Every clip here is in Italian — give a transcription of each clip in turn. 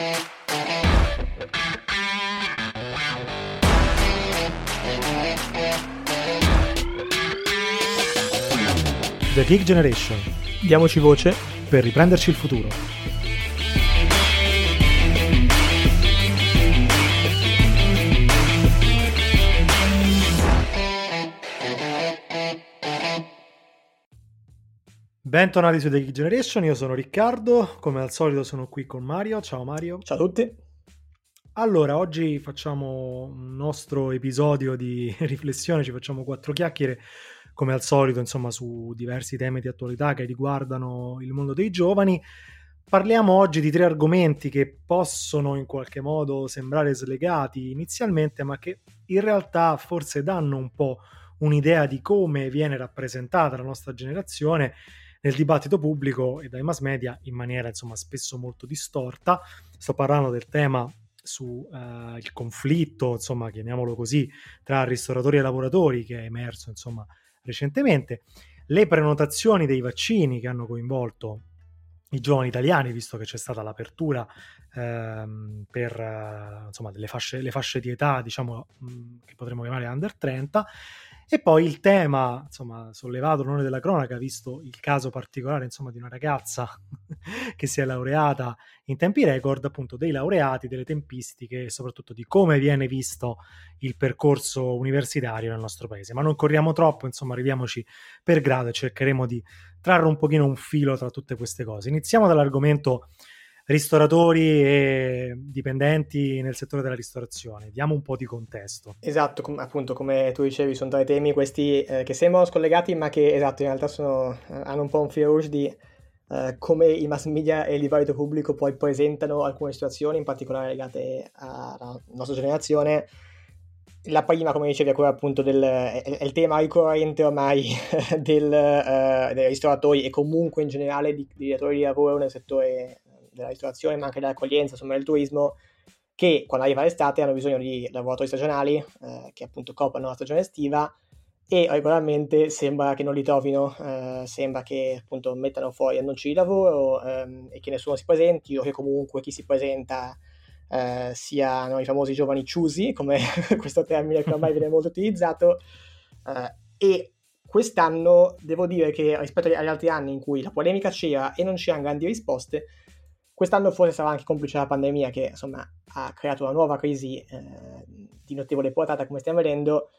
The Geek Generation. Diamoci voce per riprenderci il futuro. Bentornati su The Geek Generation, io sono Riccardo, come al solito sono qui con Mario. Ciao Mario. Ciao a tutti. Allora, oggi facciamo un nostro episodio di riflessione, ci facciamo quattro chiacchiere come al solito, insomma, su diversi temi di attualità che riguardano il mondo dei giovani. Parliamo oggi di tre argomenti che possono in qualche modo sembrare slegati inizialmente, ma che in realtà forse danno un po' un'idea di come viene rappresentata la nostra generazione nel dibattito pubblico e dai mass media in maniera insomma spesso molto distorta. Sto parlando del tema sul uh, conflitto, insomma, chiamiamolo così, tra ristoratori e lavoratori che è emerso insomma recentemente, le prenotazioni dei vaccini che hanno coinvolto i giovani italiani, visto che c'è stata l'apertura ehm, per uh, insomma, fasce, le fasce di età, diciamo, mh, che potremmo chiamare under 30, e poi il tema, insomma, sollevato l'onore della cronaca, visto il caso particolare, insomma, di una ragazza che si è laureata in tempi record, appunto, dei laureati, delle tempistiche e soprattutto di come viene visto il percorso universitario nel nostro paese. Ma non corriamo troppo, insomma, arriviamoci per grado e cercheremo di trarre un pochino un filo tra tutte queste cose. Iniziamo dall'argomento ristoratori e dipendenti nel settore della ristorazione. Diamo un po' di contesto. Esatto, com- appunto come tu dicevi sono tre temi questi eh, che sembrano scollegati ma che esatto in realtà sono, eh, hanno un po' un fil rouge di eh, come i mass media e il dibattito pubblico poi presentano alcune situazioni in particolare legate alla nostra generazione. La prima, come dicevi, è quella appunto del è, è il tema ricorrente ormai del, uh, dei ristoratori e comunque in generale di, di datori di lavoro nel settore della ristorazione, ma anche dell'accoglienza, insomma del turismo, che quando arriva l'estate hanno bisogno di lavoratori stagionali eh, che appunto coprono la stagione estiva e regolarmente sembra che non li trovino, eh, sembra che appunto mettano fuori annunci di lavoro ehm, e che nessuno si presenti o che comunque chi si presenta eh, siano i famosi giovani ciusi, come questo termine che ormai viene molto utilizzato. Eh, e quest'anno devo dire che rispetto agli altri anni in cui la polemica c'era e non c'erano grandi risposte, Quest'anno forse sarà anche complice la pandemia che insomma ha creato una nuova crisi eh, di notevole portata come stiamo vedendo.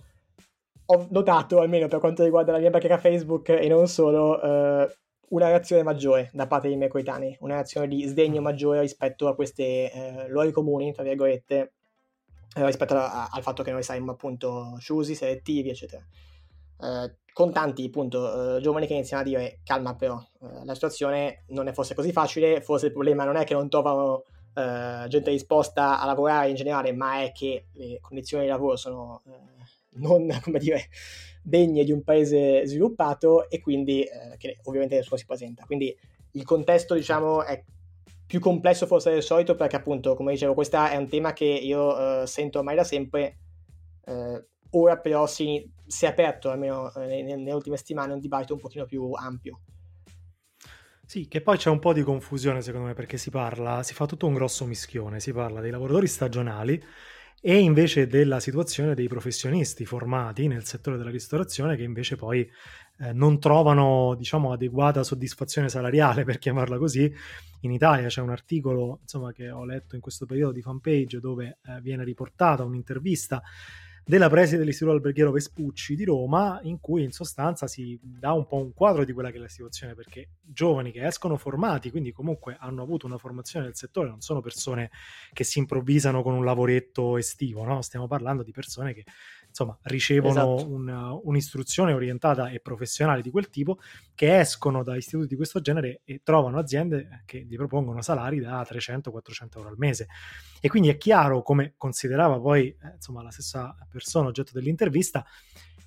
Ho notato, almeno per quanto riguarda la mia bacheca Facebook e non solo, eh, una reazione maggiore da parte dei miei coetanei, una reazione di sdegno maggiore rispetto a queste eh, luoghi comuni, tra virgolette, eh, rispetto a, a, al fatto che noi saremmo appunto chiusi, selettivi, eccetera. Eh, con tanti appunto eh, giovani che iniziano a dire calma però eh, la situazione non è forse così facile forse il problema non è che non trovano eh, gente disposta a lavorare in generale ma è che le condizioni di lavoro sono eh, non come dire degne di un paese sviluppato e quindi eh, che ovviamente nessuno si presenta. Quindi il contesto diciamo è più complesso forse del solito perché appunto come dicevo questo è un tema che io sento ormai da sempre. Ora però si, si è aperto, almeno eh, nelle, ultime settimane, un dibattito un pochino più ampio. Sì, che poi c'è un po' di confusione secondo me perché si parla, si fa tutto un grosso mischione, si parla dei lavoratori stagionali e invece della situazione dei professionisti formati nel settore della ristorazione che invece poi eh, non trovano diciamo adeguata soddisfazione salariale per chiamarla così in Italia c'è un articolo insomma che ho letto in questo periodo di fanpage dove eh, viene riportata un'intervista della preside dell'Istituto Alberghiero Vespucci di Roma, in cui in sostanza si dà un po' un quadro di quella che è la situazione, perché giovani che escono formati, quindi comunque hanno avuto una formazione nel settore, non sono persone che si improvvisano con un lavoretto estivo, no? stiamo parlando di persone che insomma, ricevono esatto. un, un'istruzione orientata e professionale di quel tipo, che escono da istituti di questo genere e trovano aziende che gli propongono salari da 300-400 euro al mese. E quindi è chiaro, come considerava poi eh, insomma, la stessa persona oggetto dell'intervista,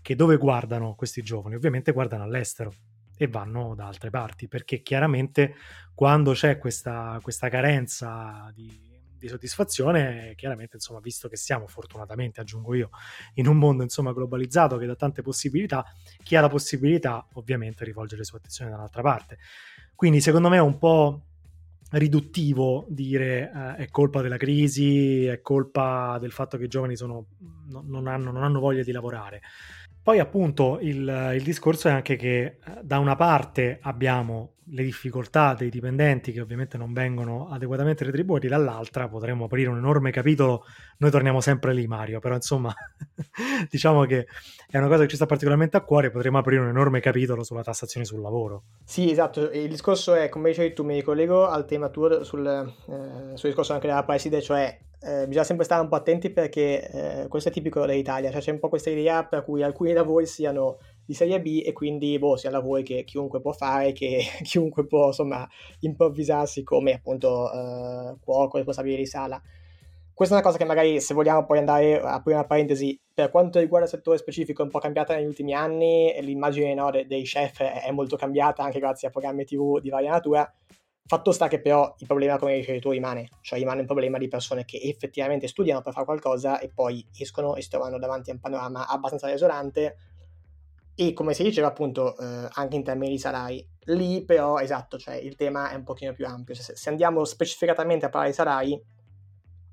che dove guardano questi giovani? Ovviamente guardano all'estero e vanno da altre parti, perché chiaramente quando c'è questa, questa carenza di di soddisfazione, chiaramente, insomma, visto che siamo fortunatamente, aggiungo io, in un mondo insomma globalizzato che dà tante possibilità, chi ha la possibilità ovviamente rivolge le sue attenzioni dall'altra parte. Quindi secondo me è un po' riduttivo dire eh, è colpa della crisi, è colpa del fatto che i giovani sono, no, non, hanno, non hanno voglia di lavorare. Poi appunto il, il, discorso è anche che eh, da una parte abbiamo le difficoltà dei dipendenti che ovviamente non vengono adeguatamente retribuiti, dall'altra potremmo aprire un enorme capitolo, noi torniamo sempre lì Mario, però insomma diciamo che è una cosa che ci sta particolarmente a cuore, potremmo aprire un enorme capitolo sulla tassazione sul lavoro. Sì, esatto, il discorso è, come dicevi tu, mi ricollego al tema tuo sul, eh, sul discorso anche della preside, cioè eh, bisogna sempre stare un po' attenti perché eh, questo è tipico dell'Italia, cioè c'è un po' questa idea per cui alcuni lavori siano di serie B e quindi boh, siano lavori che chiunque può fare, che chiunque può insomma improvvisarsi come appunto eh, cuoco, responsabile di sala. Questa è una cosa che magari se vogliamo poi andare a aprire una parentesi, per quanto riguarda il settore specifico è un po' cambiata negli ultimi anni, l'immagine no, dei chef è molto cambiata anche grazie a programmi TV di varia natura, Fatto sta che però il problema, come dicevi tu, rimane, cioè rimane un problema di persone che effettivamente studiano per fare qualcosa e poi escono e si trovano davanti a un panorama abbastanza desolante e come si diceva appunto eh, anche in termini di salari. Lì però, esatto, cioè il tema è un pochino più ampio. Se, se andiamo specificatamente a parlare di salari,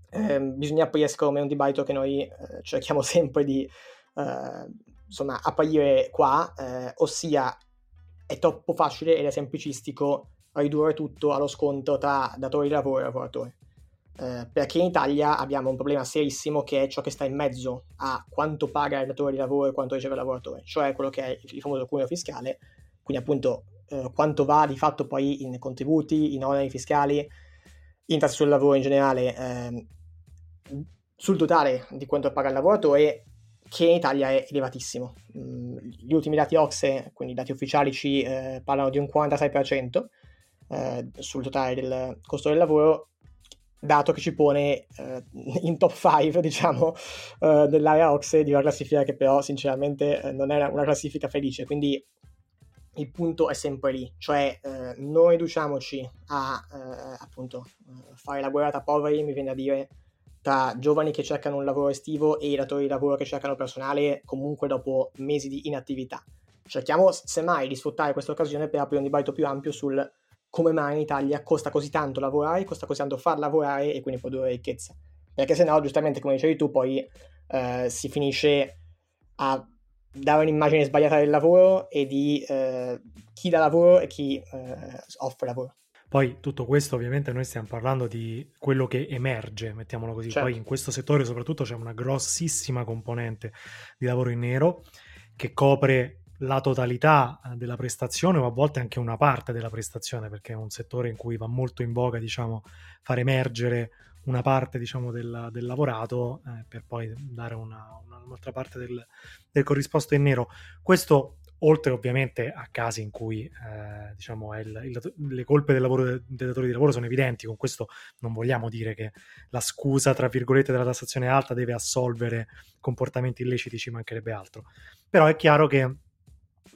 eh, bisogna aprire secondo un dibattito che noi eh, cerchiamo sempre di eh, insomma aprire qua, eh, ossia è troppo facile ed è semplicistico ridurre tutto allo scontro tra datori di lavoro e lavoratori. Eh, perché in Italia abbiamo un problema serissimo che è ciò che sta in mezzo a quanto paga il datore di lavoro e quanto riceve il lavoratore, cioè quello che è il famoso cuneo fiscale, quindi appunto eh, quanto va di fatto poi in contributi, in oneri fiscali, in tasse sul lavoro in generale, eh, sul totale di quanto paga il lavoratore, che in Italia è elevatissimo. Mm, gli ultimi dati OXE, quindi i dati ufficiali, ci eh, parlano di un 46%, eh, sul totale del costo del lavoro, dato che ci pone eh, in top 5, diciamo, eh, dell'area OXE di una classifica che però sinceramente eh, non è una classifica felice, quindi il punto è sempre lì, cioè eh, non riduciamoci a eh, appunto fare la guerra poveri, mi viene a dire, tra giovani che cercano un lavoro estivo e datori di lavoro che cercano personale comunque dopo mesi di inattività. Cerchiamo semmai di sfruttare questa occasione per aprire un dibattito più ampio sul come mai in Italia costa così tanto lavorare, costa così tanto far lavorare e quindi produrre ricchezza. Perché se no, giustamente, come dicevi tu, poi eh, si finisce a dare un'immagine sbagliata del lavoro e di eh, chi dà lavoro e chi eh, offre lavoro. Poi tutto questo ovviamente noi stiamo parlando di quello che emerge, mettiamolo così. Certo. Poi in questo settore soprattutto c'è una grossissima componente di lavoro in nero che copre la totalità eh, della prestazione o a volte anche una parte della prestazione, perché è un settore in cui va molto in voga, diciamo, far emergere una parte, diciamo, del, del lavorato eh, per poi dare una, una, un'altra parte del, del, corrisposto in nero. Questo oltre ovviamente a casi in cui eh, diciamo il, il, le colpe del lavoro dei datori di lavoro sono evidenti, con questo non vogliamo dire che la scusa tra virgolette della tassazione alta deve assolvere comportamenti illeciti, ci mancherebbe altro. Però è chiaro che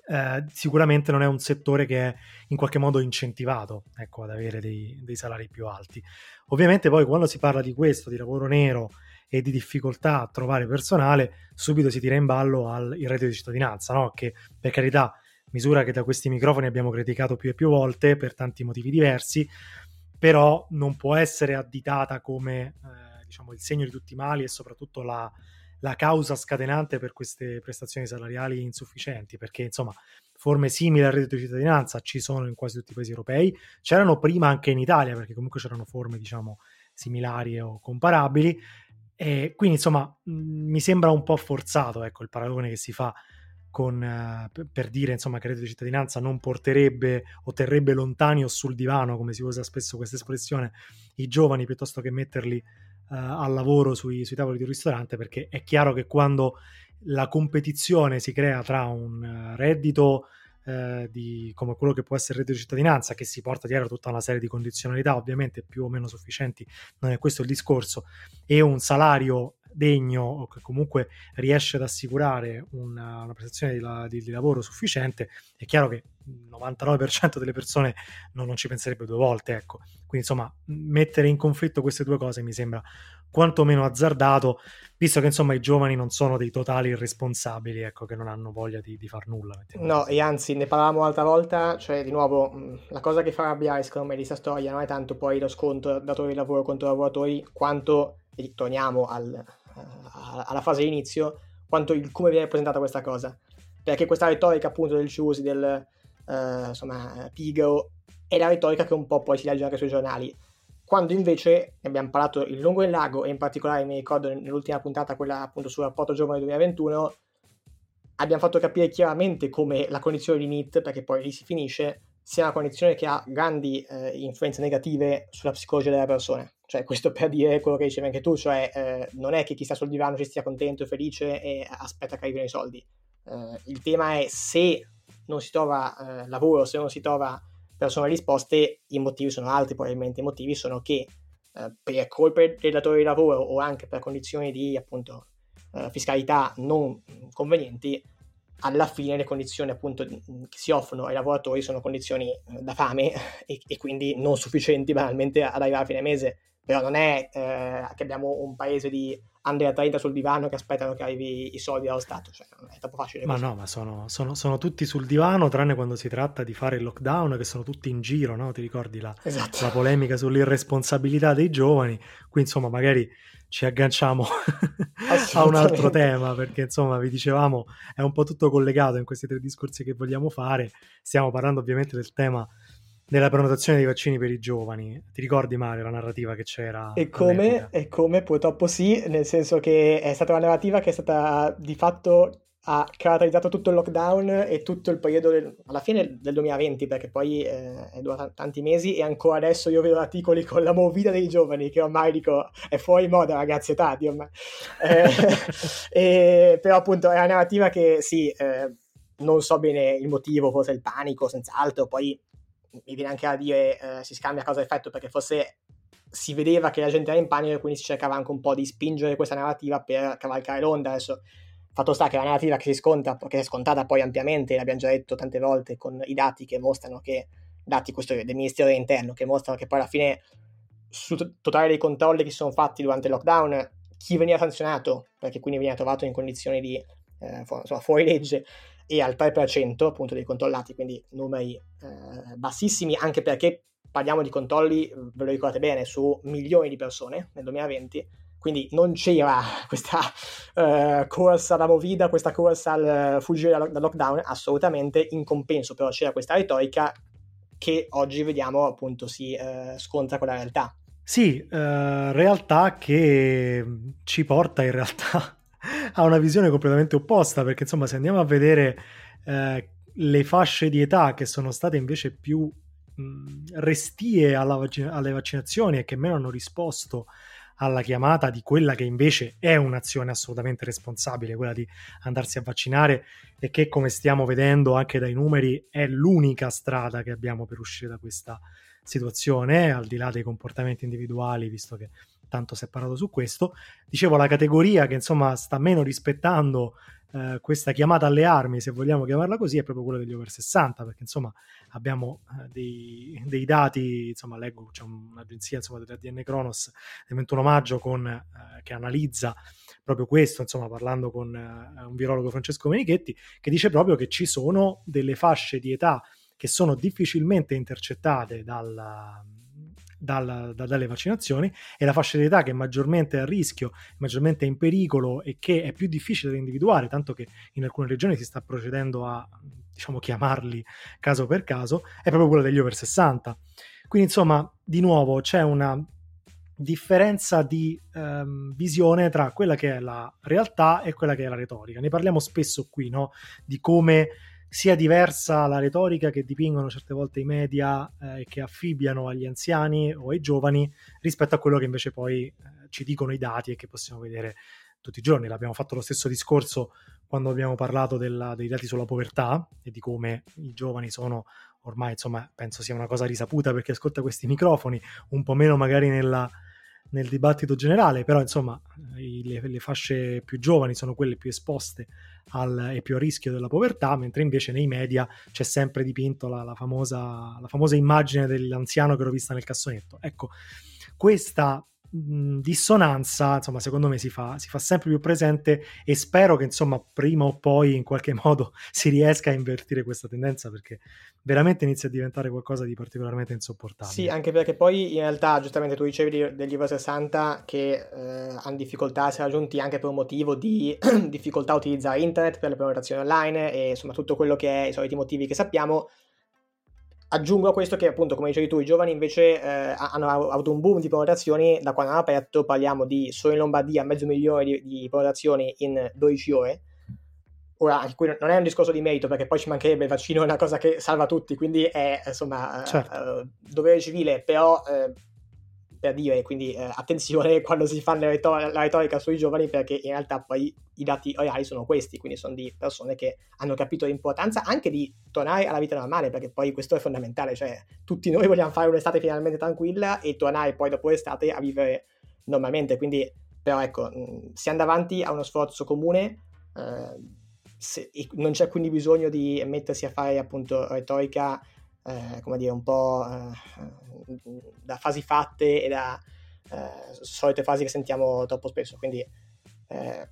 eh, sicuramente non è un settore che è in qualche modo incentivato ecco, ad avere dei, dei, salari più alti. Ovviamente poi quando si parla di questo, di lavoro nero e di difficoltà a trovare personale, subito si tira in ballo al, il reddito di cittadinanza, no? che per carità misura che da questi microfoni abbiamo criticato più e più volte per tanti motivi diversi, però non può essere additata come eh, diciamo, il segno di tutti i mali e soprattutto la, la causa scatenante per queste prestazioni salariali insufficienti, perché insomma forme simili al reddito di cittadinanza ci sono in quasi tutti i paesi europei, c'erano prima anche in Italia, perché comunque c'erano forme diciamo similari o comparabili, e quindi insomma mi sembra un po' forzato ecco, il paragone che si fa con, uh, per dire insomma, che il reddito di cittadinanza non porterebbe o terrebbe lontani o sul divano, come si usa spesso questa espressione, i giovani piuttosto che metterli al lavoro sui, sui, tavoli di un ristorante, perché è chiaro che quando la competizione si crea tra un uh, reddito uh, di, come quello che può essere il reddito di cittadinanza, che si porta dietro tutta una serie di condizionalità, ovviamente più o meno sufficienti, non è questo il discorso, e un salario degno o che comunque riesce ad assicurare una, una prestazione di, la, di, di, lavoro sufficiente, è chiaro che il 99% delle persone non, non, ci penserebbe due volte. Ecco. Quindi insomma, mettere in conflitto queste due cose mi sembra quantomeno azzardato, visto che insomma i giovani non sono dei totali irresponsabili, ecco, che non hanno voglia di, di far nulla. No, e anzi, ne parlavamo l'altra volta, cioè di nuovo, la cosa che fa arrabbiare secondo me di questa storia non è tanto poi lo scontro datori di lavoro contro lavoratori, quanto, e torniamo al, alla fase di inizio, quanto il come viene presentata questa cosa. Perché questa retorica appunto del Ciusi, del uh, insomma, Pigo, è la retorica che un po' poi si legge anche sui giornali quando invece ne abbiamo parlato in lungo e in largo e in particolare mi ricordo nell'ultima puntata, quella appunto sul rapporto giovane 2021, abbiamo fatto capire chiaramente come la condizione di NIT, perché poi lì si finisce, sia una condizione che ha grandi eh, influenze negative sulla psicologia delle persone. Cioè, questo per dire quello che dicevi anche tu, cioè eh, non è che chi sta sul divano ci stia contento e felice e aspetta che arrivino i soldi. Eh, il tema è se non si trova eh, lavoro, se non si trova però sono risposte, i motivi sono altri, probabilmente i motivi sono che eh, per colpe del datore di lavoro o anche per condizioni di appunto eh, fiscalità non convenienti, alla fine le condizioni appunto che si offrono ai lavoratori sono condizioni eh, da fame e, e, quindi non sufficienti banalmente ad arrivare a fine mese. Però non è eh, che abbiamo un paese di under 30 sul divano che aspettano che arrivi i soldi dallo Stato, cioè non è troppo facile. Ma così. no, ma sono, sono, sono, tutti sul divano, tranne quando si tratta di fare il lockdown, che sono tutti in giro, no? Ti ricordi la, esatto. la polemica sull'irresponsabilità dei giovani? Qui insomma magari ci agganciamo a un altro tema, perché insomma vi dicevamo è un po' tutto collegato in questi tre discorsi che vogliamo fare. Stiamo parlando ovviamente del tema nella prenotazione dei vaccini per i giovani. Ti ricordi Mario la narrativa che c'era? E come, e come purtroppo sì, nel senso che è stata una narrativa che è stata di fatto ha caratterizzato tutto il lockdown e tutto il periodo del, alla fine del 2020 perché poi eh, è durato tanti mesi e ancora adesso io vedo articoli con la movida dei giovani che ormai dico è fuori moda ragazzi è tardi ormai eh, e, però appunto è una narrativa che sì eh, non so bene il motivo forse il panico senz'altro poi mi viene anche a dire eh, si scambia causa-effetto perché forse si vedeva che la gente era in panico e quindi si cercava anche un po' di spingere questa narrativa per cavalcare l'onda. Adesso, fatto sta che la narrativa che si sconta, che è scontata poi ampiamente, l'abbiamo già detto tante volte con i dati che mostrano che, dati questo del Ministero dell'Interno, che mostrano che poi alla fine su totale dei controlli che si sono fatti durante il lockdown, chi veniva sanzionato, perché quindi veniva trovato in condizioni di eh, insomma, fuori legge, e al 3% appunto dei controllati, quindi numeri eh, bassissimi, anche perché parliamo di controlli, ve lo ricordate bene, su milioni di persone nel 2020, quindi non c'era questa uh, corsa alla movida, questa corsa al fuggire dal, dal lockdown, assolutamente, in compenso però c'era questa retorica che oggi vediamo appunto si uh, scontra con la realtà. Sì, uh, realtà che ci porta in realtà ha una visione completamente opposta, perché insomma se andiamo a vedere eh, le fasce di età che sono state invece più mh, restie alla, alle vaccinazioni e che meno hanno risposto alla chiamata di quella che invece è un'azione assolutamente responsabile, quella di andarsi a vaccinare e che come stiamo vedendo anche dai numeri è l'unica strada che abbiamo per uscire da questa situazione, al di là dei comportamenti individuali, visto che tanto si è parlato su questo. Dicevo, la categoria che insomma sta meno rispettando eh, questa chiamata alle armi, se vogliamo chiamarla così, è proprio quella degli over 60, perché insomma abbiamo eh, dei, dei, dati, insomma leggo, c'è un'agenzia insomma, dell'ADN Kronos del 21 maggio con, eh, che analizza proprio questo, insomma parlando con eh, un virologo Francesco Menichetti, che dice proprio che ci sono delle fasce di età che sono difficilmente intercettate dalla, dalla, da, dalle vaccinazioni e la fascia di età che è maggiormente a rischio, maggiormente in pericolo e che è più difficile da individuare, tanto che in alcune regioni si sta procedendo a diciamo chiamarli caso per caso, è proprio quella degli over 60. Quindi insomma, di nuovo c'è una differenza di um, visione tra quella che è la realtà e quella che è la retorica. Ne parliamo spesso qui, no? Di come sia diversa la retorica che dipingono certe volte i media e eh, che affibbiano agli anziani o ai giovani rispetto a quello che invece poi eh, ci dicono i dati e che possiamo vedere tutti i giorni. L'abbiamo fatto lo stesso discorso quando abbiamo parlato della, dei dati sulla povertà e di come i giovani sono ormai, insomma, penso sia una cosa risaputa perché ascolta questi microfoni, un po' meno magari nella, nel dibattito generale, però insomma le, le, fasce più giovani sono quelle più esposte al, e più a rischio della povertà, mentre invece nei media c'è sempre dipinto la, la, famosa, la famosa immagine dell'anziano che l'ho vista nel cassonetto. Ecco, questa dissonanza, insomma, secondo me si fa, si fa, sempre più presente e spero che, insomma, prima o poi in qualche modo si riesca a invertire questa tendenza perché veramente inizia a diventare qualcosa di particolarmente insopportabile. Sì, anche perché poi in realtà, giustamente tu dicevi degli over 60 che eh, hanno difficoltà a essere raggiunti anche per un motivo di difficoltà a utilizzare internet per le prenotazioni online e insomma tutto quello che è i soliti motivi che sappiamo Aggiungo a questo che appunto, come dicevi tu, i giovani invece eh, hanno avuto un boom di prenotazioni da quando hanno aperto, parliamo di solo in Lombardia mezzo milione di, di prenotazioni in 12 ore. Ora, anche qui non è un discorso di merito perché poi ci mancherebbe il vaccino, è una cosa che salva tutti, quindi è insomma certo. uh, dovere civile, però uh, per dire, quindi eh, attenzione quando si fa la, retor- la, retorica sui giovani perché in realtà poi i dati reali sono questi, quindi sono di persone che hanno capito l'importanza anche di tornare alla vita normale, perché poi questo è fondamentale, cioè tutti noi vogliamo fare un'estate finalmente tranquilla e tornare poi dopo l'estate a vivere normalmente, quindi però ecco, siamo davanti a uno sforzo comune, eh, se, non c'è quindi bisogno di mettersi a fare appunto retorica eh, come dire, un po' eh, da fasi fatte e da eh, solite fasi che sentiamo troppo spesso. Quindi eh,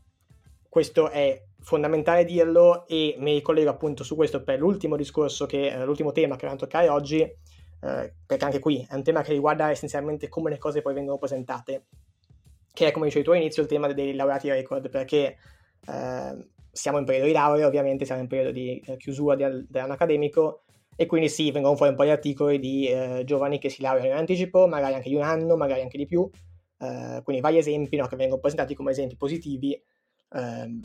questo è fondamentale dirlo e mi ricollego appunto su questo per l'ultimo discorso, che, eh, l'ultimo tema che dobbiamo toccare oggi, eh, perché anche qui è un tema che riguarda essenzialmente come le cose poi vengono presentate, che è come dicevi tu all'inizio il tema dei laureati record, perché siamo in periodo di laurea, ovviamente siamo in periodo di chiusura dell'anno accademico e quindi sì, vengono fuori un po' di articoli di eh, giovani che si laureano in anticipo, magari anche di un anno, magari anche di più, eh, quindi vari esempi no, che vengono presentati come esempi positivi eh,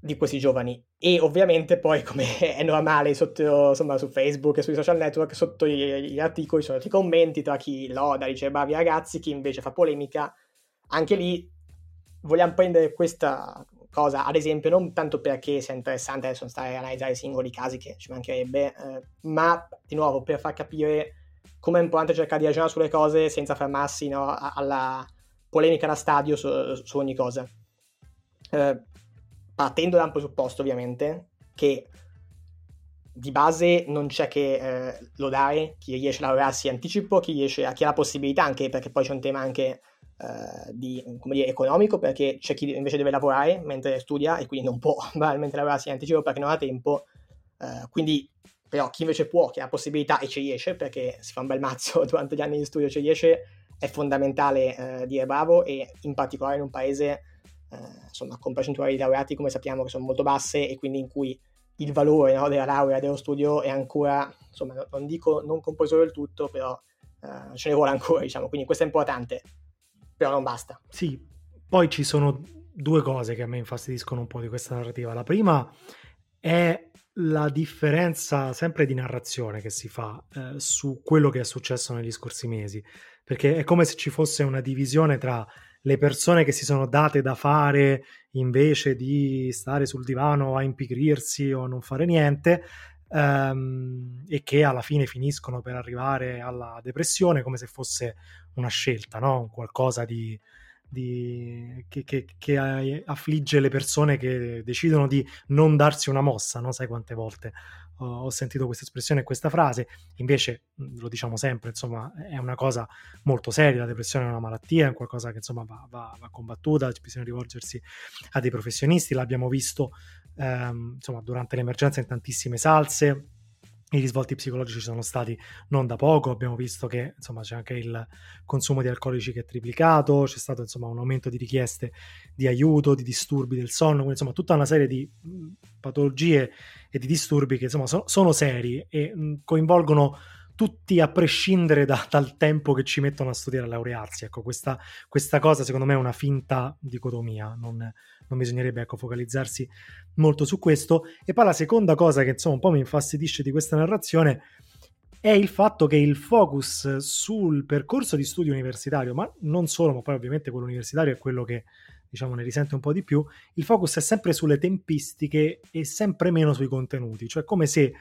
di questi giovani. E ovviamente poi, come è normale sotto, insomma, su Facebook e sui social network, sotto gli, gli articoli sono i commenti tra chi loda, dice bravi ragazzi, chi invece fa polemica. Anche lì vogliamo prendere questa cosa, ad esempio, non tanto perché sia interessante adesso stare a analizzare i singoli casi che ci mancherebbe, eh, ma di nuovo per far capire come è importante cercare di ragionare sulle cose senza fermarsi no, alla polemica da stadio su, su ogni cosa. Eh, partendo da un presupposto, ovviamente, che di base non c'è che eh, lodare chi riesce a lavorarsi in anticipo, chi, riesce a, chi ha la possibilità, anche perché poi c'è un tema anche eh, di, dire, economico perché c'è chi invece deve lavorare mentre studia e quindi non può banalmente lavorarsi in anticipo perché non ha tempo. Eh, quindi, però, chi invece può, che ha possibilità e ci riesce perché si fa un bel mazzo durante gli anni di studio, ci riesce, è fondamentale eh, dire bravo e in particolare in un paese eh, insomma, con percentuali di laureati come sappiamo che sono molto basse e quindi in cui il valore no, della laurea dello studio è ancora, insomma, non dico non compreso del tutto, però uh, ce ne vuole ancora, diciamo, quindi questo è importante però non basta. Sì, poi ci sono due cose che a me infastidiscono un po' di questa narrativa. La prima è la differenza sempre di narrazione che si fa eh, su quello che è successo negli scorsi mesi, perché è come se ci fosse una divisione tra le persone che si sono date da fare invece di stare sul divano a impigrirsi o non fare niente ehm, e che alla fine finiscono per arrivare alla depressione come se fosse una scelta, no? qualcosa di, di, che, che, che, affligge le persone che decidono di non darsi una mossa, no? sai quante volte ho sentito questa espressione e questa frase, invece lo diciamo sempre, insomma è una cosa molto seria, la depressione è una malattia, è qualcosa che insomma va, va, va combattuta, bisogna rivolgersi a dei professionisti, l'abbiamo visto ehm, insomma durante l'emergenza in tantissime salse, i risvolti psicologici sono stati non da poco, abbiamo visto che insomma, c'è anche il consumo di alcolici che è triplicato, c'è stato insomma, un aumento di richieste di aiuto, di disturbi del sonno, quindi insomma tutta una serie di patologie e di disturbi che insomma, so, sono seri e mh, coinvolgono tutti a prescindere da, dal tempo che ci mettono a studiare a laurearsi. Ecco, questa, questa cosa secondo me è una finta dicotomia, non, non bisognerebbe ecco, focalizzarsi molto su questo. E poi la seconda cosa che insomma un po' mi infastidisce di questa narrazione è il fatto che il focus sul percorso di studio universitario, ma non solo, ma poi ovviamente quello universitario è quello che diciamo ne risente un po' di più, il focus è sempre sulle tempistiche e sempre meno sui contenuti, cioè come se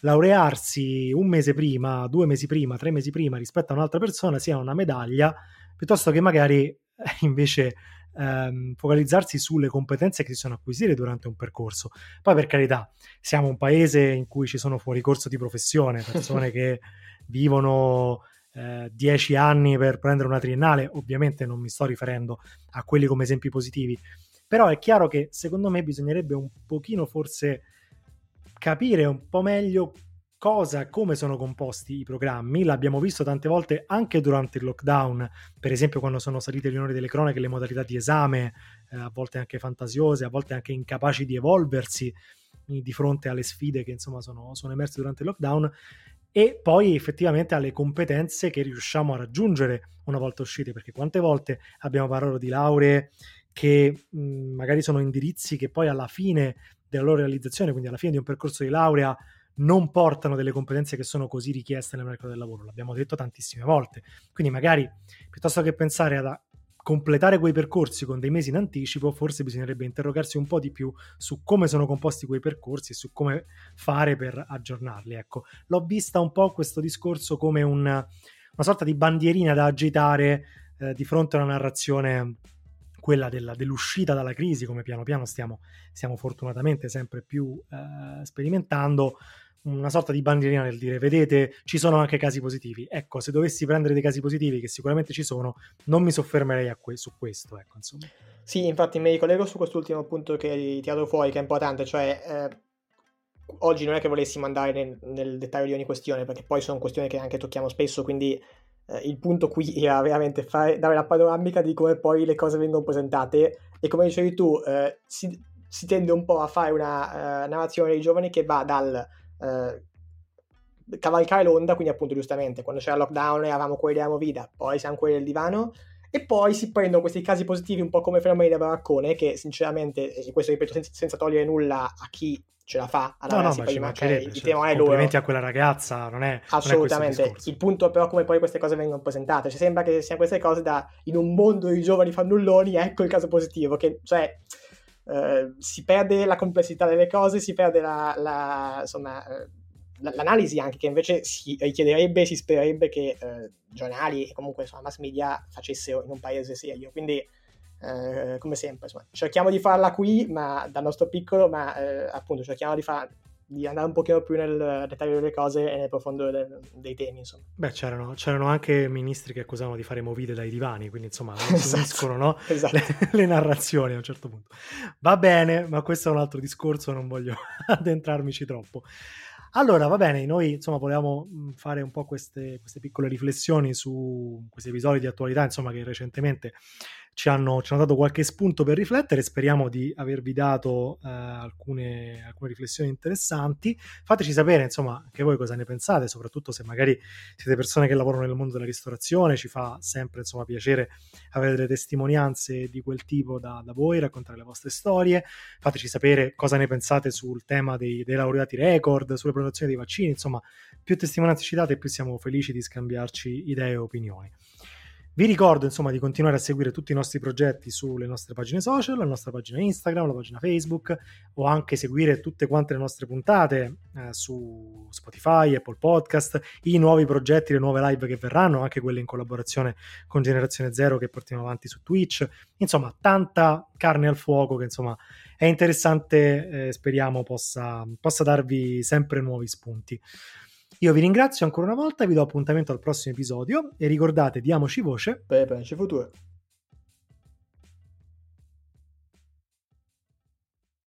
laurearsi un mese prima, due mesi prima, tre mesi prima rispetto a un'altra persona sia una medaglia, piuttosto che magari eh, invece ehm, focalizzarsi sulle competenze che si sono acquisite durante un percorso. Poi per carità, siamo un paese in cui ci sono fuori corso di professione, persone che vivono eh, dieci anni per prendere una triennale, ovviamente non mi sto riferendo a quelli come esempi positivi, però è chiaro che secondo me bisognerebbe un pochino forse capire un po' meglio cosa, come sono composti i programmi. L'abbiamo visto tante volte anche durante il lockdown, per esempio quando sono salite gli onori delle cronache, le modalità di esame, eh, a volte anche fantasiose, a volte anche incapaci di evolversi di fronte alle sfide che insomma sono, sono emerse durante il lockdown e poi effettivamente alle competenze che riusciamo a raggiungere una volta uscite, perché quante volte abbiamo parlato di lauree che mh, magari sono indirizzi che poi alla fine della loro realizzazione, quindi alla fine di un percorso di laurea, non portano delle competenze che sono così richieste nel mercato del lavoro. L'abbiamo detto tantissime volte. Quindi magari piuttosto che pensare ad completare quei percorsi con dei mesi in anticipo, forse bisognerebbe interrogarsi un po' di più su come sono composti quei percorsi e su come fare per aggiornarli. Ecco, l'ho vista un po' questo discorso come un, una sorta di bandierina da agitare eh, di fronte a una narrazione quella della, dell'uscita dalla crisi, come piano piano stiamo, stiamo fortunatamente sempre più eh, sperimentando, una sorta di bandierina nel dire vedete ci sono anche casi positivi ecco se dovessi prendere dei casi positivi che sicuramente ci sono non mi soffermerei que- su questo ecco insomma. Sì infatti mi ricollego su quest'ultimo punto che hai tirato fuori che è importante cioè eh, oggi non è che volessimo andare nel, nel, dettaglio di ogni questione perché poi sono questioni che anche tocchiamo spesso quindi eh, il punto qui era veramente fare, dare la panoramica di come poi le cose vengono presentate. E come dicevi tu eh, si, si, tende un po' a fare una uh, narrazione dei giovani che va dal eh, cavalcare l'onda, quindi appunto giustamente quando c'era il lockdown eravamo quelli della movida, poi siamo quelli del divano e poi si prendono questi casi positivi un po' come fenomeni da baraccone che sinceramente, e questo ripeto senza, senza togliere nulla a chi ce la fa a no, no, ma ci mancherebbe, cioè, il tema è loro. a quella ragazza, non è assolutamente. Non è il punto però come poi queste cose vengono presentate, cioè sembra che siano queste cose da in un mondo di giovani fannulloni, ecco il caso positivo che cioè eh, si perde la complessità delle cose, si perde la, la, insomma, eh, l'analisi anche che invece si richiederebbe si spererebbe che eh, giornali e comunque insomma, mass media facessero in un paese serio. Quindi, eh, come sempre, insomma, cerchiamo di farla qui, ma dal nostro piccolo, ma eh, appunto cerchiamo di farla di andare un pochino più nel dettaglio delle cose e nel profondo de- dei temi, insomma. Beh, c'erano, c'erano, anche ministri che accusavano di fare movite dai divani, quindi insomma esatto. uniscono no? esatto. le, le, narrazioni a un certo punto. Va bene, ma questo è un altro discorso, non voglio addentrarmici troppo. Allora, va bene, noi insomma volevamo fare un po' queste, queste piccole riflessioni su questi episodi di attualità, insomma, che recentemente ci hanno, ci hanno, dato qualche spunto per riflettere. Speriamo di avervi dato eh, alcune, alcune, riflessioni interessanti. Fateci sapere, insomma, anche voi cosa ne pensate, soprattutto se magari siete persone che lavorano nel mondo della ristorazione. Ci fa sempre, insomma, piacere avere delle testimonianze di quel tipo da, da voi, raccontare le vostre storie. Fateci sapere cosa ne pensate sul tema dei, dei laureati record, sulle prenotazioni dei vaccini. Insomma, più testimonianze ci date, più siamo felici di scambiarci idee e opinioni. Vi ricordo insomma di continuare a seguire tutti i nostri progetti sulle nostre pagine social, la nostra pagina Instagram, la pagina Facebook o anche seguire tutte quante le nostre puntate eh, su Spotify, Apple Podcast, i nuovi progetti, le nuove live che verranno, anche quelle in collaborazione con Generazione Zero che portiamo avanti su Twitch. Insomma, tanta carne al fuoco che insomma è interessante, eh, speriamo possa, possa darvi sempre nuovi spunti. Io vi ringrazio ancora una volta, vi do appuntamento al prossimo episodio e ricordate, diamoci voce per il futuro.